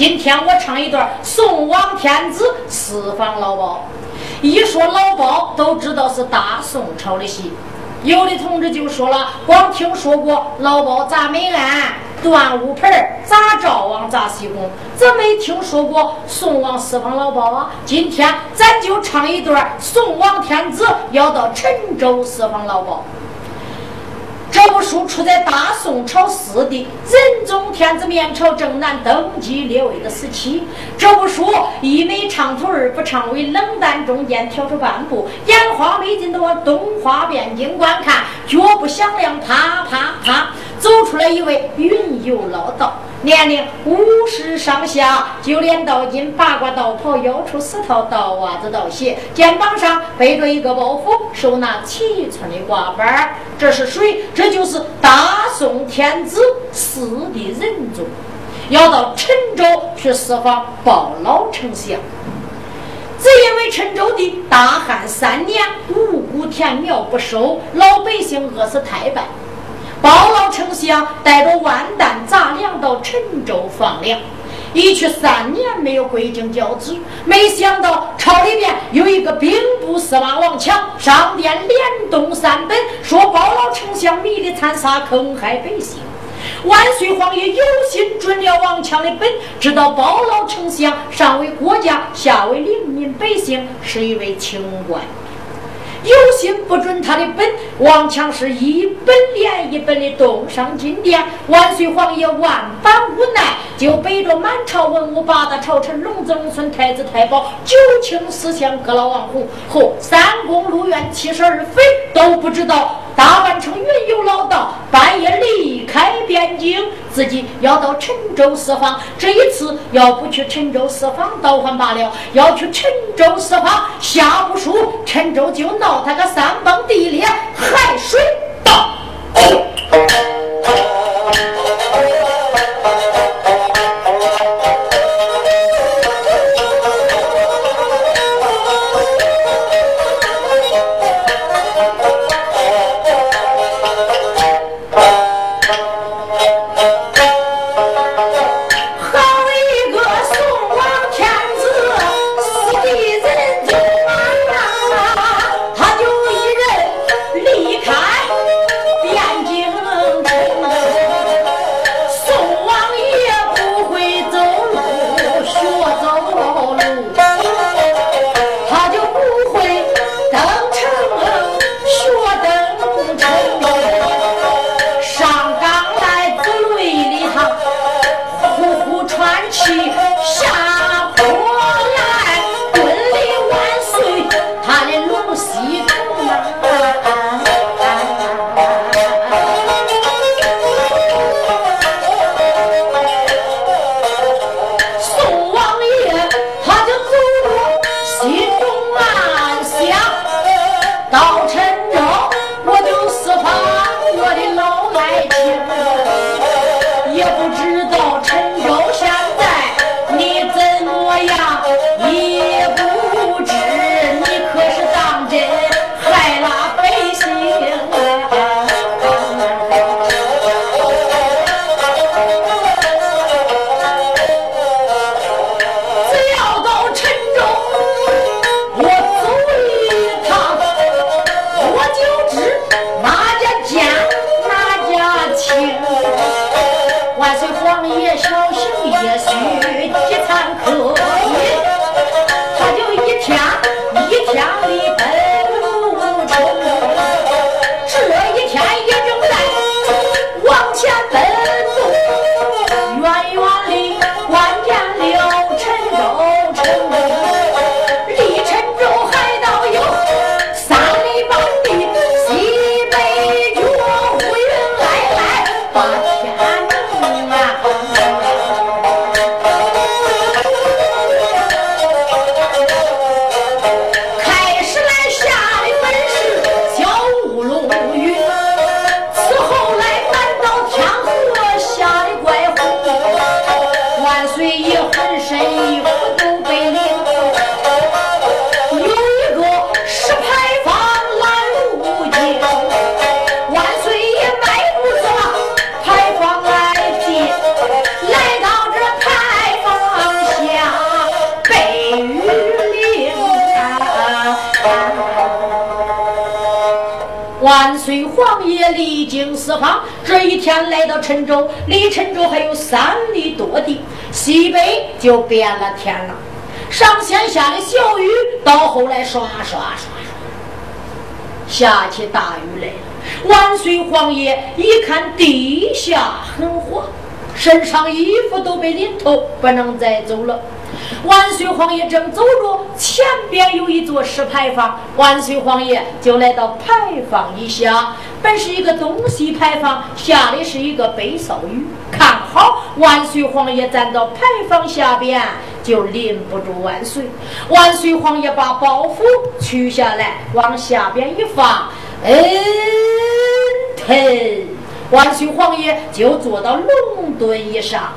今天我唱一段《宋王天子私访老包》。一说老包，都知道是大宋朝的戏。有的同志就说了：光听说过老包砸美案、端午盆砸赵王、砸西宫，怎没听说过宋王私访老包啊？今天咱就唱一段宋王天子要到陈州私访老包。这部书出在大宋朝四帝仁宗天子面朝正南登基列位的时期。这部书一没长头，二不长尾，冷淡中间挑出半步，眼花没劲的往东华汴京观看，脚步响亮，啪啪啪，走出来一位云游老道。年龄五十上下，九连道巾、八卦道袍，腰出丝套，道袜子、道鞋，肩膀上背着一个包袱，手拿七寸的挂板儿这是谁？这就是大宋天子四帝仁宗，要到陈州去四访报老丞相。只因为陈州的大旱三年，五谷田苗不收，老百姓饿死太半。包老丞相带着万担杂粮到陈州放粮，一去三年没有归京交旨，没想到朝里边有一个兵部司马王强上殿连动三本，说包老丞相迷离残杀，坑害百姓。万岁皇爷有心准了王强的本，知道包老丞相上为国家，下为黎民百姓，是一位清官。有心不准他的本，王强是一本连一本的动上金殿。万岁皇爷万般无奈，就背着满朝文武、八大朝臣、龙子龙孙、太子太保、九卿四相、各老王侯和三宫六院七十二妃，都不知道。打扮成云游老道，半夜离开汴京，自己要到陈州四方。这一次要不去陈州四方，倒还罢了；要去陈州四方，下不输陈州就闹他个山崩地裂，海水倒。这一天来到郴州，离郴州还有三里多地，西北就变了天了。上先下的小雨，到后来刷刷刷刷，下起大雨来了。万岁皇爷一看地下很滑，身上衣服都被淋透，不能再走了。万岁皇爷正走着，前边有一座石牌坊，万岁皇爷就来到牌坊一下。本是一个东西牌坊，下的是一个北少雨。看好，万岁皇爷站到牌坊下边，就淋不住万岁。万岁皇爷把包袱取下来，往下边一放，嗯，腾，万岁皇爷就坐到龙墩一上。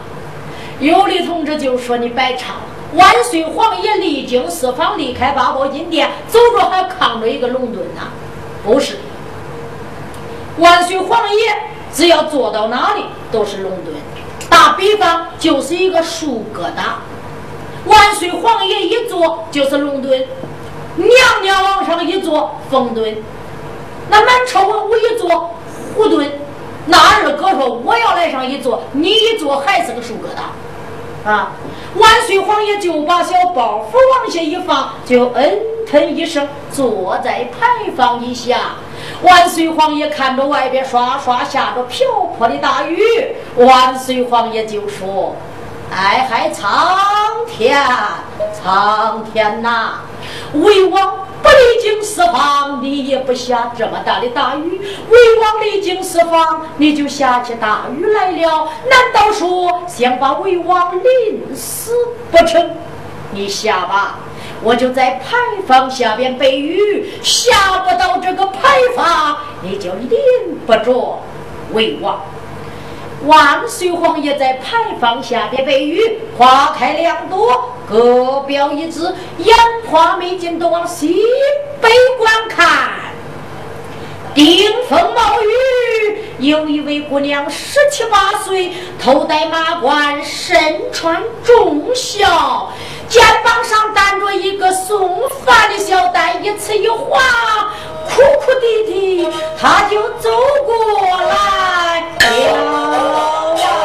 有的同志就说你白唱了。万岁皇爷历经四方，离开八宝金殿，走着还扛着一个龙墩呢。不是，万岁皇爷只要坐到哪里都是龙墩。打比方，就是一个树疙瘩，万岁皇爷一坐就是龙墩，娘娘往上一坐凤墩，那满朝文武一坐虎墩，那二哥说我要来上一坐，你一坐还是个树疙瘩，啊。万岁皇爷就把小包袱往下一放，就嗯腾一声坐在牌坊一下。万岁皇爷看着外边刷刷下着瓢泼的大雨，万岁皇爷就说：“哎嗨，苍天，苍天呐！为王不历经四方，你也不下这么大的大雨；魏王历经四方，你就下起大雨来了。难道说想把魏王淋死不成？你下吧，我就在牌坊下边避雨。下不到这个牌坊，你就淋不着魏王。万岁皇爷在牌坊下边被雨，花开两朵。”各表一枝，烟花美景都往西北观看。顶风冒雨，有一位姑娘十七八岁，头戴马冠，身穿重孝，肩膀上担着一个送饭的小担，一次一滑，哭哭啼啼，她就走过来了。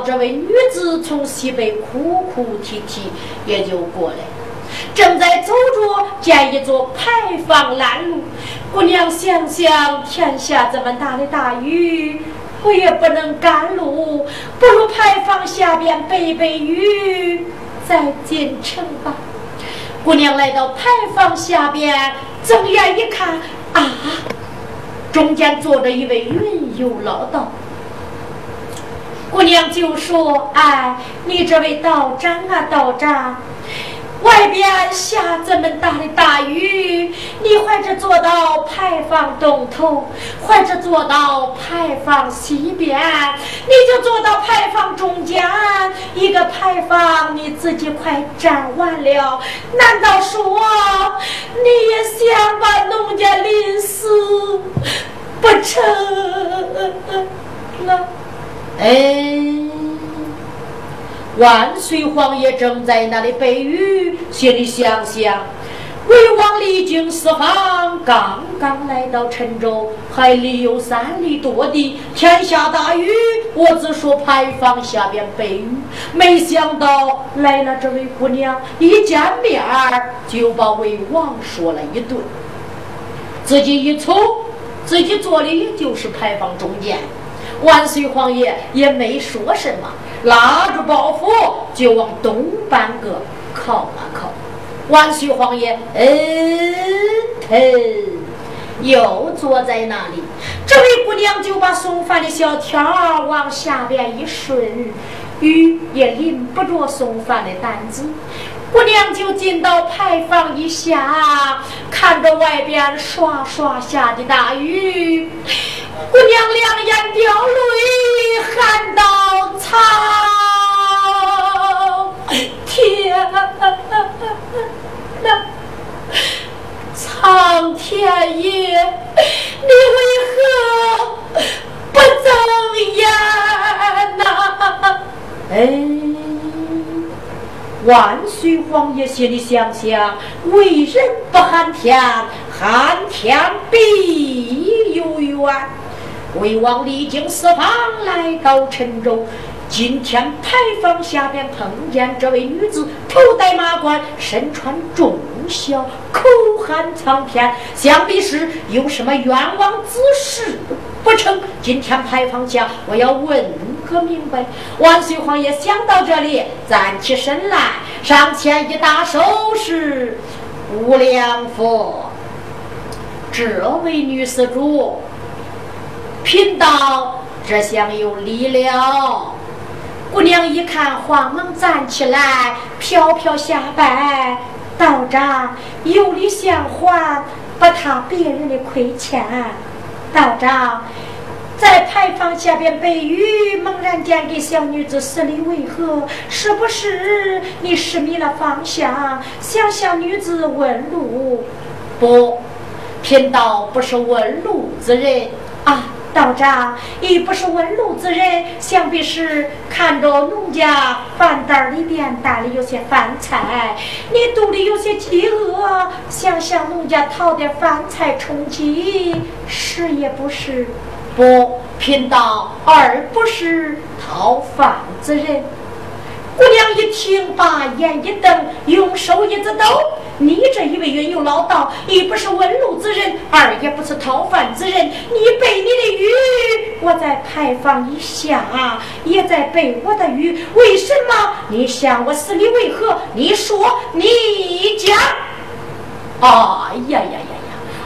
这位女子从西北哭哭啼啼也就过来，正在走着，见一座牌坊拦路。姑娘想想，天下这么大的大雨，我也不能赶路，不如牌坊下边背背雨，再进城吧。姑娘来到牌坊下边，睁眼一看，啊，中间坐着一位云游老道。姑娘就说：“哎，你这位道长啊，道长。”外边下这么大的大雨，你或者坐到牌坊东头，或者坐到牌坊西边，你就坐到牌坊中间一个牌坊，你自己快站完了。难道说你也想把农家淋死不成？那，哎。万岁皇爷正在那里背雨，心里想想：魏王离京四方，刚刚来到陈州，还离有三里多地。天下大雨，我只说牌坊下边背雨，没想到来了这位姑娘，一见面就把魏王说了一顿。自己一瞅，自己坐的也就是牌坊中间。万岁皇爷也没说什么，拉着包袱就往东半个靠了靠。万岁皇爷，嗯，嘿，又坐在那里。这位姑娘就把送饭的小条往下边一顺，雨也淋不着送饭的担子。姑娘就进到牌坊一下，看着外边刷刷下的大雨。姑娘两眼掉泪，喊道：“苍天，苍天爷，你为何不睁眼呐？”哎，万岁皇爷心里想想：为人不喊天，喊天必有冤。魏王历经四方来到陈州，今天牌坊下边碰见这位女子，头戴马冠，身穿重孝，口喊苍天，想必是有什么冤枉之事不成？今天牌坊下，我要问可明白。万岁皇爷想到这里，站起身来，上前一打手势：“无量佛，这位女施主。”贫道这厢有礼了。姑娘一看，慌忙站起来，飘飘下拜。道长有礼相还，不踏别人的亏欠。道长在牌坊下边背雨，猛然间给小女子施礼，为何？是不是你失迷了方向，想向女子问路？不，贫道不是问路之人啊。道长，亦不是问路之人，想必是看着农家饭袋里边带的有些饭菜，你肚里有些饥饿，想向农家讨点饭菜充饥，是也不是？不，贫道而不是讨饭之人。姑娘一听，把眼一瞪，用手一指：“抖，你这一位云游老道，一不是问路之人，二也不是讨饭之人。你背你的雨，我在牌坊一下也在背我的雨。为什么？你想我死，你为何？你说，你讲。哎呀呀呀！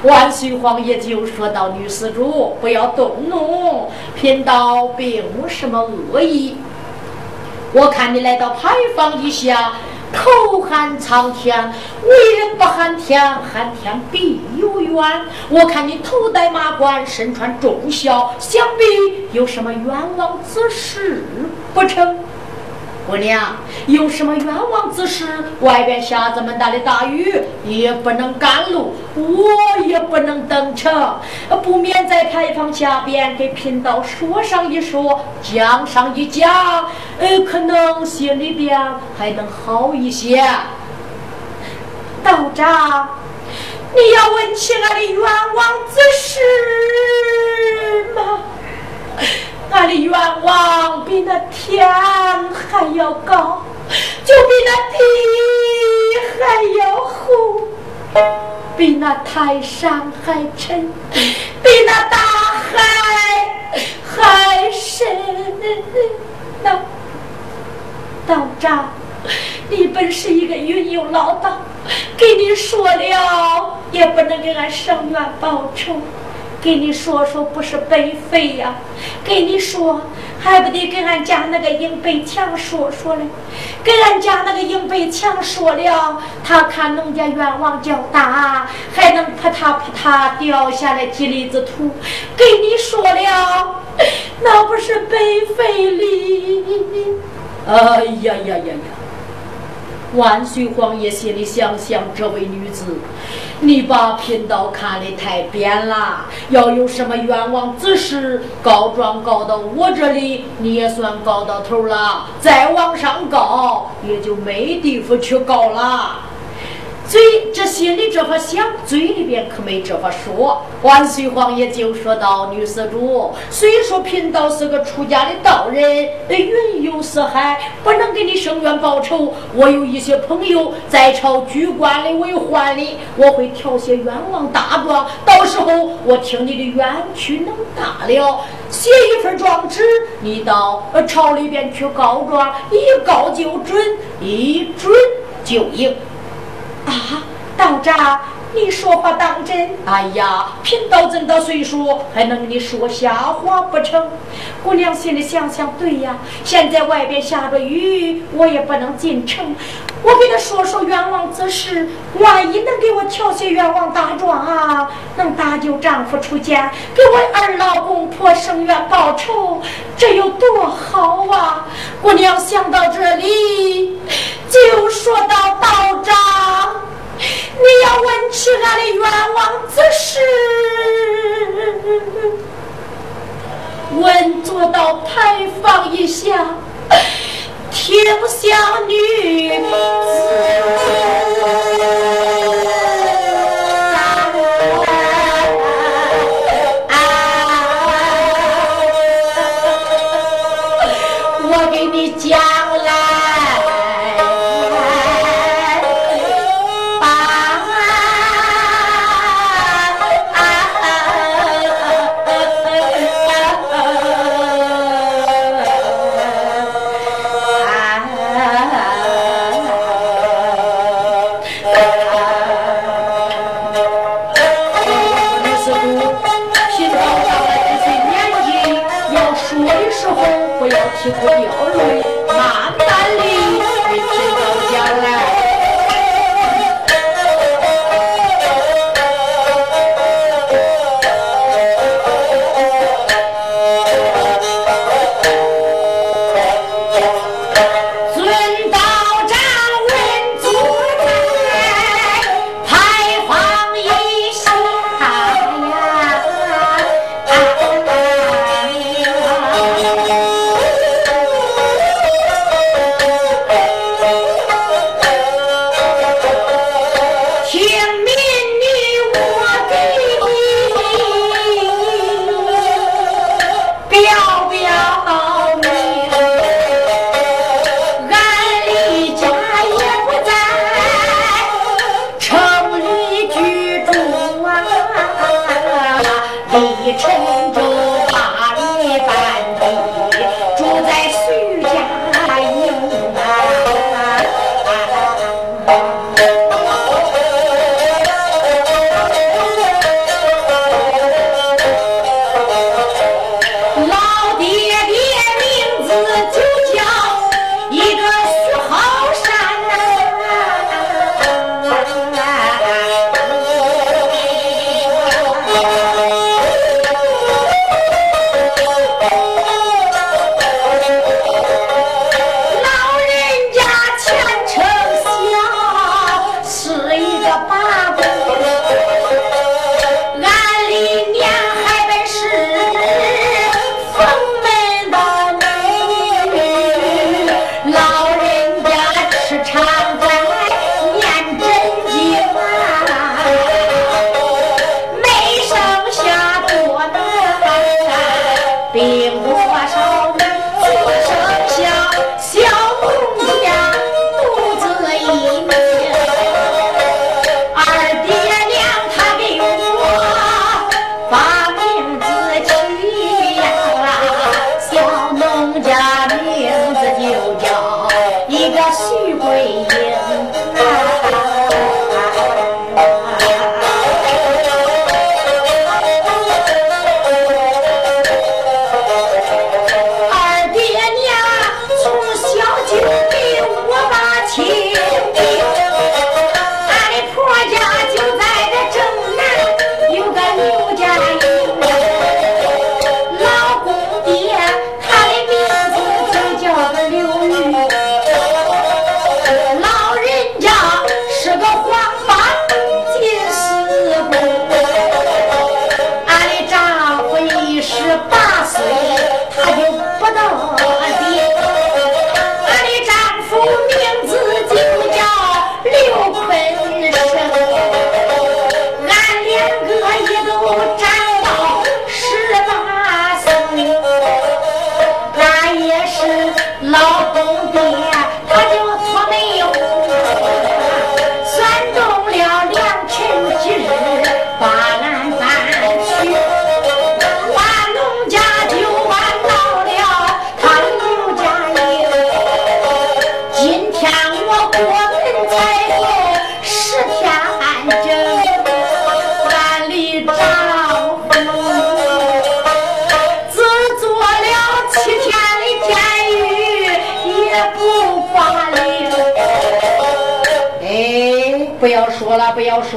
万岁皇爷就说到：女施主，不要动怒，贫道并无什么恶意。”我看你来到牌坊一下，口喊苍天，为人不喊天，喊天必有冤。我看你头戴马冠，身穿重孝，想必有什么冤枉之事不成？姑娘，有什么冤枉之事？外边下这么大的大雨，也不能赶路，我也不能登城，不免在牌坊下边给贫道说上一说，讲上一讲，呃，可能心里边还能好一些。道长，你要问起俺的冤枉之事吗？俺的愿望比那天还要高，就比那地还要厚，比那泰山还沉，比那大海还深。道道长，你本是一个云游老道，给你说了也不能给俺上院报仇。给你说说，不是白费呀！给你说，还不得跟俺家那个硬背强说说嘞？跟俺家那个硬背强说了，他看农家愿望较大，还能扑嗒扑嗒掉下来几粒子土。给你说了，那不是白费哩！哎呀呀呀呀！万岁皇爷心里想想，这位女子，你把贫道看得太扁了。要有什么冤枉之事，告状告到我这里，你也算告到头了。再往上告，也就没地方去告了。嘴这心里这么想，嘴里边可没这么说。万岁皇爷就说道：“女施主，虽说贫道是个出家的道人，云游四海，不能给你伸冤报仇。我有一些朋友在朝居官的为患的，我会调些冤枉大状。到时候我听你的冤屈能大了，写一份状纸，你到朝里边去告状，一告就准，一准就赢。”啊，道长，你说话当真？哎呀，贫道这到岁数，还能跟你说瞎话不成？姑娘心里想想，对呀，现在外边下着雨，我也不能进城。我给他说说冤枉之事，万一能给我调些冤枉大状啊，能搭救丈夫出家，给我二老公婆伸冤报仇，这有多好啊！姑娘想到这里，就说到道长。你要问起俺的愿望之事，问坐到牌坊一下，天下女子。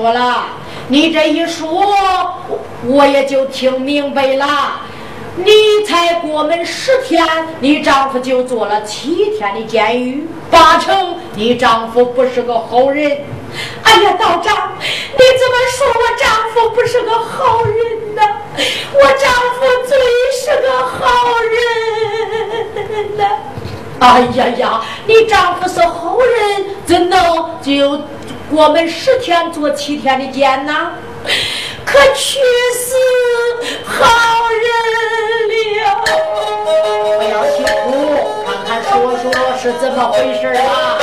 说了，你这一说，我也就听明白了。你才过门十天，你丈夫就坐了七天的监狱，八成你丈夫不是个好人。哎呀，道长，你怎么说我丈夫不是个好人呢？我丈夫最是个好人呢。哎呀呀，你丈夫是好人，怎能就？我们十天做七天的监呐，可去死好人了。不要辛苦，看看说说是怎么回事啊？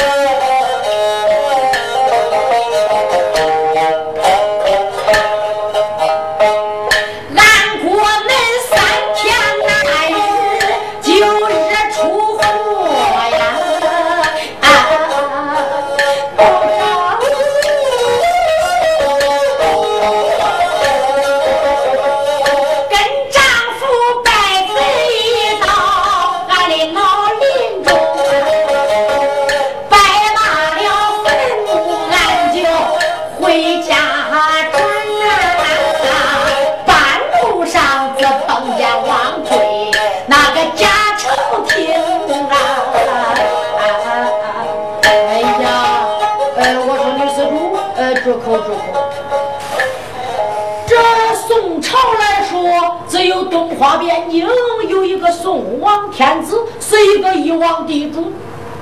王天子，是一个一王地主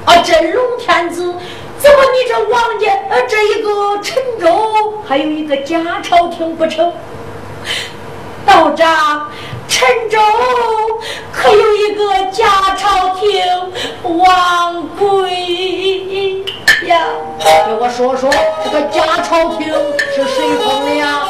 啊，真龙天子。怎么你这王家呃，这一个陈州还有一个假朝廷不成？道长，陈州可有一个假朝廷王贵呀？给我说说，这个假朝廷是谁封的呀？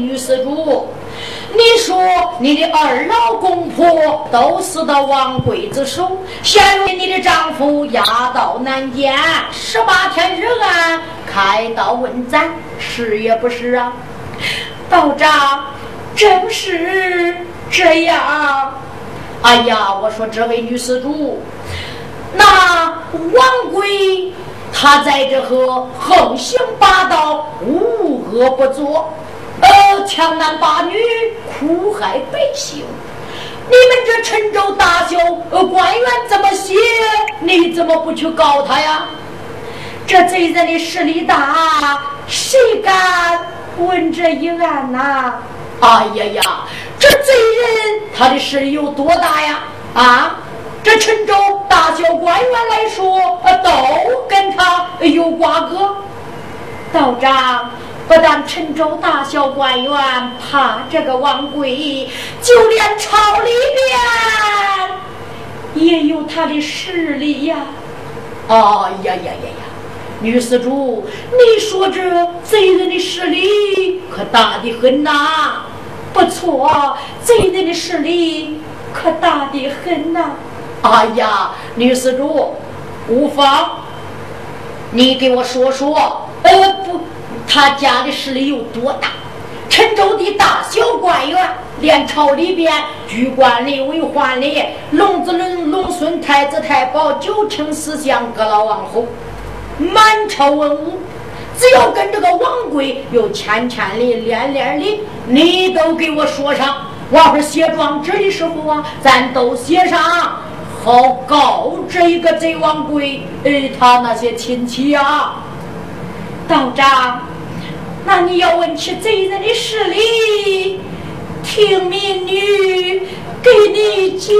女施主，你说你的二老公婆都死到王贵子手，现如你的丈夫押到南监，十八天日案，开刀问斩，是也不是啊？”道长，正是这样。哎呀，我说这位女施主，那王贵。他在这河横行霸道，无恶不作，呃，强男霸女，苦害百姓。你们这陈州大小呃官员这么写，你怎么不去告他呀？这贼人的势力大，谁敢问这一案呐？哎呀呀，这贼人他的势力有多大呀？啊？这陈州大小官员来说，都跟他有瓜葛。道长，不但陈州大小官员怕这个王贵，就连朝里边也有他的势力呀！哎呀呀呀呀！女施主，你说这贼人的势力可大的很呐！不错，贼人的势力可大的很呐！哎呀，女施主，无妨，你给我说说，呃不，他家的势力有多大？陈州的大小官员，连朝里边居官吏、为宦吏、龙子龙、龙孙、太子太保、九卿四相、各老王侯，满朝文武，只要跟这个王贵有牵牵的、连连的，你都给我说上。我是写状纸的时候啊，咱都写上。好告这个贼王贵，哎，他那些亲戚呀，道长，那你要问起贼人的势力，听民女给你讲。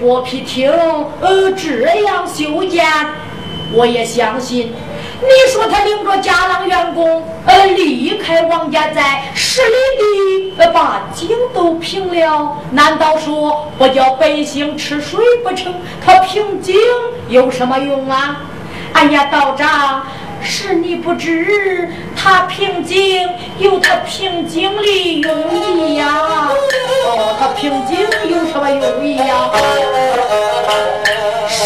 剥皮亭，呃，这样修建，我也相信。你说他领着家郎员工，呃，离开王家寨十里地，呃，把井都平了，难道说不叫百姓吃水不成？他平井有什么用啊？哎呀，道长。是你不知，他平井有他平井的用意呀。哦，他平静有什么用意呀？是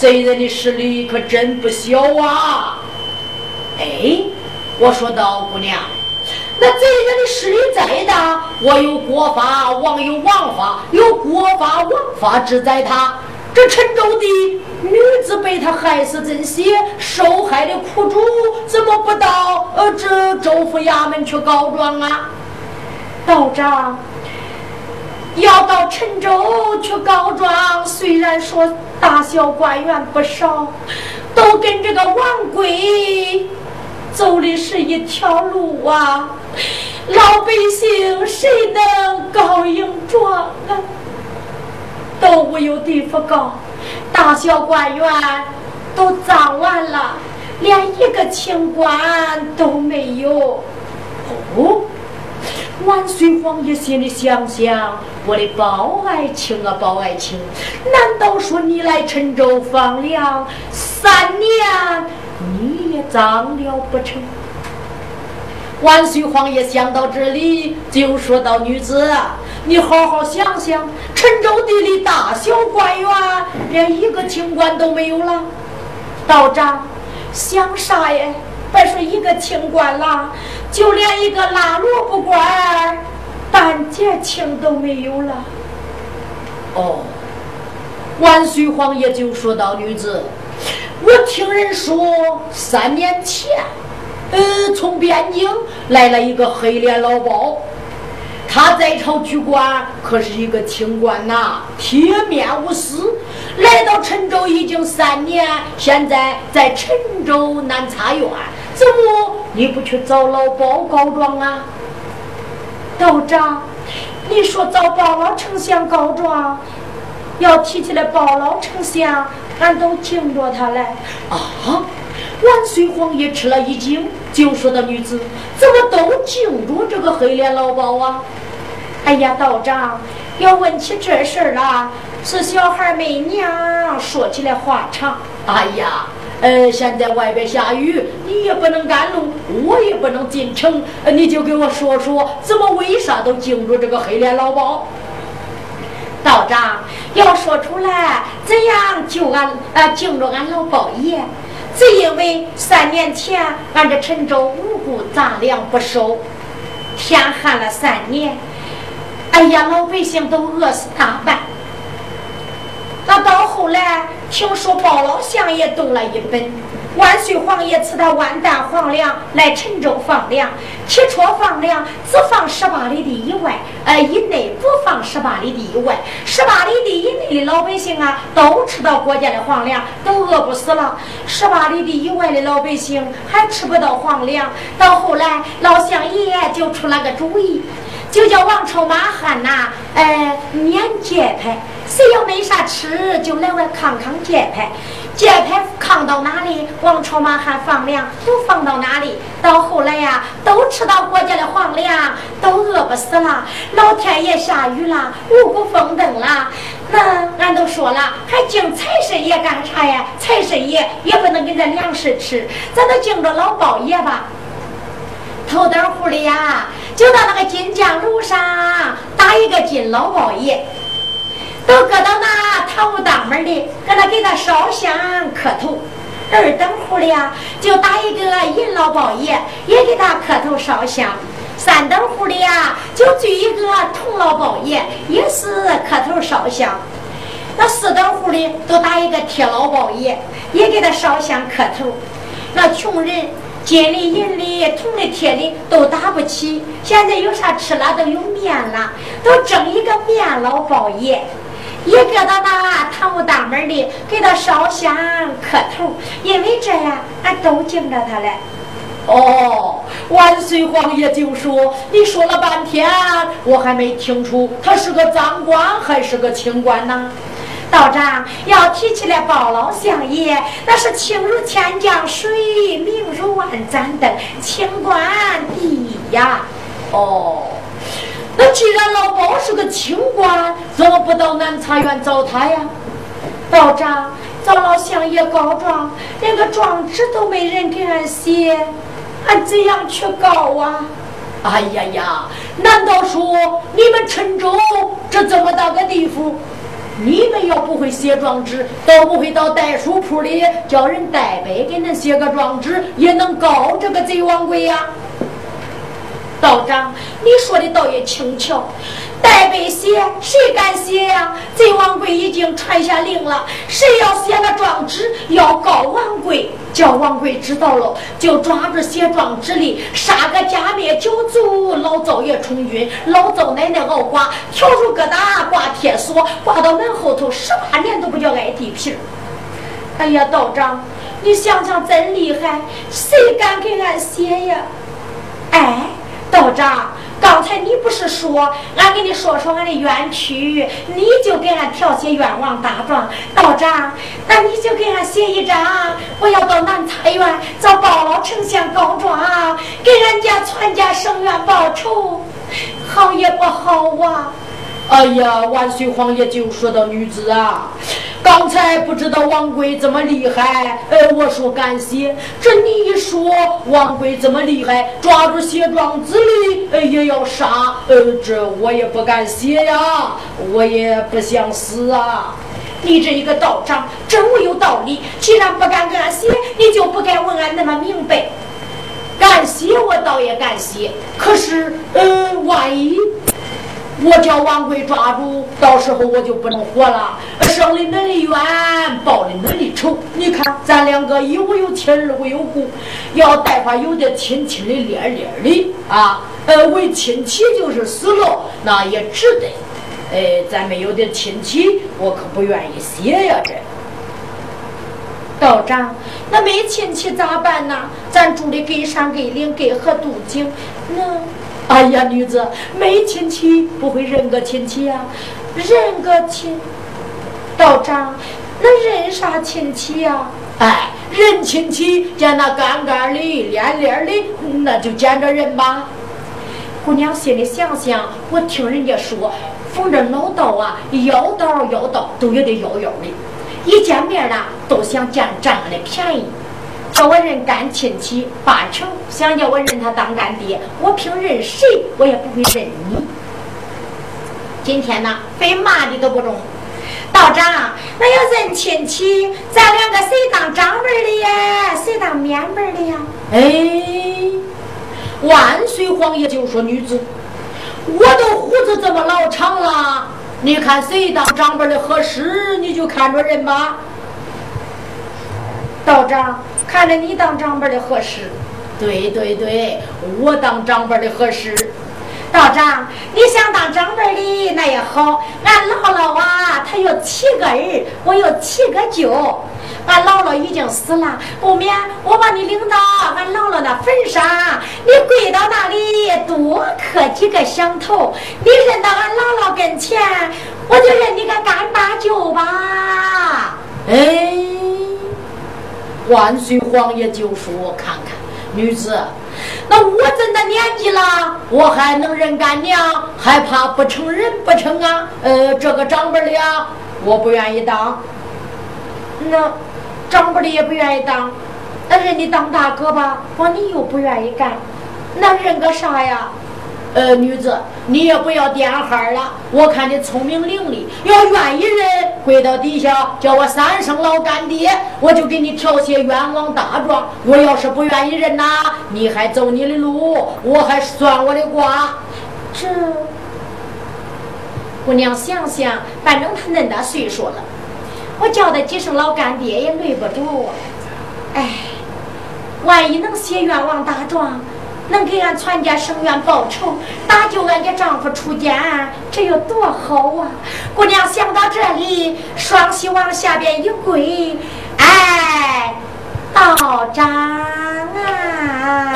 贼人的势力可真不小啊！”哎，我说道：“姑娘，那贼人的势力再大，我有国法，王有王法，有国法王法之在他。这陈州的女子被他害死，这些受害的苦主怎么不到呃这州府衙门去告状啊？”道长。要到陈州去告状，虽然说大小官员不少，都跟这个王贵走的是一条路啊。老百姓谁能告赢状啊？都无有地方告，大小官员都葬完了，连一个清官都没有。哦。万岁皇爷心里想想，我的包爱卿啊，包爱卿，难道说你来陈州放粮三年，你也脏了不成？万岁皇爷想到这里，就说道：“女子，你好好想想，陈州地里大小官员，连一个清官都没有了。道长，想啥呀？别说一个清官了。”就连一个拉萝卜官、半截清都没有了。哦，万岁皇爷就说到：“女子，我听人说，三年前，呃，从边境来了一个黑脸老包，他在朝居官，可是一个清官呐，铁面无私。来到陈州已经三年，现在在陈州南茶院。”怎么你不去找老包告状啊？道长，你说找包老丞相告状，要提起来包老丞相，俺都惊着他嘞。啊！万岁皇爷吃了一惊，就说的女子怎么都惊着这个黑脸老包啊？哎呀，道长，要问起这事儿了，是小孩没娘，说起来话长。哎呀！呃，现在外边下雨，你也不能赶路，我也不能进城，你就给我说说，怎么为啥都惊着这个黑脸老包？道长要说出来，怎样救俺啊？惊着俺老包爷，只因为三年前俺这陈州五谷杂粮不收，天旱了三年，哎呀，老百姓都饿死大半。那到后来，听说包老相也动了一本，万岁皇爷赐他万担黄粮来陈州放粮，起初放粮只放十八里地以外，呃，以内不放十八里地以外，十八里地以内的老百姓啊，都吃到国家的黄粮，都饿不死了；十八里地以外的老百姓还吃不到黄粮。到后来，老相爷就出了个主意。就叫王朝马汉呐，呃，免节拍，谁要没啥吃，就来我康康节拍。节拍扛到哪里，王朝马汉放粮都放到哪里。到后来呀，都吃到国家的皇粮，都饿不死了。老天爷下雨了，五谷丰登了。那俺都说了，还敬财神爷干啥呀？财神爷也不能给咱粮食吃，咱都敬着老包爷吧。头灯户里呀，就到那个金江路上打一个金老包爷，都搁到那堂屋当门的，搁那给他烧香磕头。二等户里呀，就打一个银老包爷，也给他磕头烧香。三等户里呀，就聚一个铜老包爷，也是磕头烧香。那四等户里都打一个铁老包爷，也给他烧香磕头。那穷人。金的、银的、铜的、铁的都打不起，现在有啥吃了？都有面了，都蒸一个面老包爷，也搁到那堂屋大门里给他烧香磕头，因为这样俺都敬着他嘞。哦，万岁皇爷就说，你说了半天，我还没听出他是个赃官还是个清官呢？道长要提起来，包老相爷那是清如千江水，明如万盏灯，清官第一呀。哦，那既然老包是个清官，怎么不到南茶园找他呀？道长找老相爷告状，连个状纸都没人给俺写，俺怎样去告啊？哎呀呀，难道说你们郴州这这么大个地方，你们要不会写状纸，都不会到代书铺里叫人代笔给恁写个状纸，也能告这个贼王贵呀？道长，你说的倒也轻巧。代笔写，谁敢写呀？贼王贵已经传下令了，谁要写了状纸，要告王贵。叫王贵知道了，就抓住写状纸的，杀个家灭九族，老灶爷充军，老灶奶奶熬瓜，笤帚疙瘩挂铁锁，挂到门后头，十八年都不叫挨地皮儿。哎呀，道长，你想想真厉害，谁敢给俺写呀？哎，道长。刚才你不是说，俺给你说说俺的冤屈，你就给俺调解冤枉大状。道长，那你就给俺写一张，我要到南财院找包老丞相告状，给俺家全家生冤报仇，好也不好啊？哎呀，万岁皇爷就说到女子啊。刚才不知道王贵这么厉害，呃，我说感谢。这你一说王贵这么厉害，抓住写状子的，呃，也要杀，呃，这我也不敢写呀，我也不想死啊。你这一个道长真有道理，既然不敢给俺写，你就不该问俺那么明白。感谢我倒也感谢，可是，呃，万一……我叫王贵抓住，到时候我就不能活了。生的恁的冤，报的恁的仇。你看，咱两个一无有亲，二无有故，要待会有点亲亲的、恋恋的啊。呃，为亲戚就是死了，那也值得。哎，咱没有点亲戚，我可不愿意写呀。这道长，那没亲戚咋办呢？咱住的隔山隔岭，隔河渡井，那。哎呀，女子没亲戚不会认个亲戚呀，认个亲，道长，那认啥亲戚呀？哎，认亲戚见那干干的、连连的，那就见着人吧。姑娘心里想想，我听人家说，逢着老道啊，要道要道都也得要要的，一见面呢，都想占占俺的便宜。叫我认干亲戚八成，想叫我认他当干爹，我凭认谁我也不会认你。今天呢，非骂的都不中。道长，那要认亲戚，咱两个谁当长辈的呀？谁当面辈的呀？哎，万岁皇爷就说女子，我都胡子这么老长了，你看谁当长辈的合适，你就看着认吧。道长。看着你当长辈的合适，对对对，我当长辈的合适。道长，你想当长辈的那也好。俺姥姥啊，她有七个儿，我有七个舅。俺姥姥已经死了，不免我把你领到俺姥姥那坟上，你跪到那里多磕几个响头。你认到俺姥姥跟前，我就认你个干爸舅吧。哎。万岁皇爷就说：“看看女子，那我这的年纪了，我还能认干娘，还怕不成人不成啊？呃，这个长辈的呀，我不愿意当。那长辈的也不愿意当，那认你当大哥吧，我你又不愿意干，那认个啥呀？”呃，女子，你也不要点哈了。我看你聪明伶俐，要愿意人跪到底下叫我三声老干爹，我就给你调些冤枉大状。我要是不愿意认呐，你还走你的路，我还算我的卦。这姑娘想想，反正他恁大岁数了，我叫他几声老干爹也累不着。哎，万一能写冤枉大状。能给俺全家生源报仇，搭救俺家丈夫出家，这有多好啊！姑娘想到这里，双膝往下边一跪，哎，道长啊！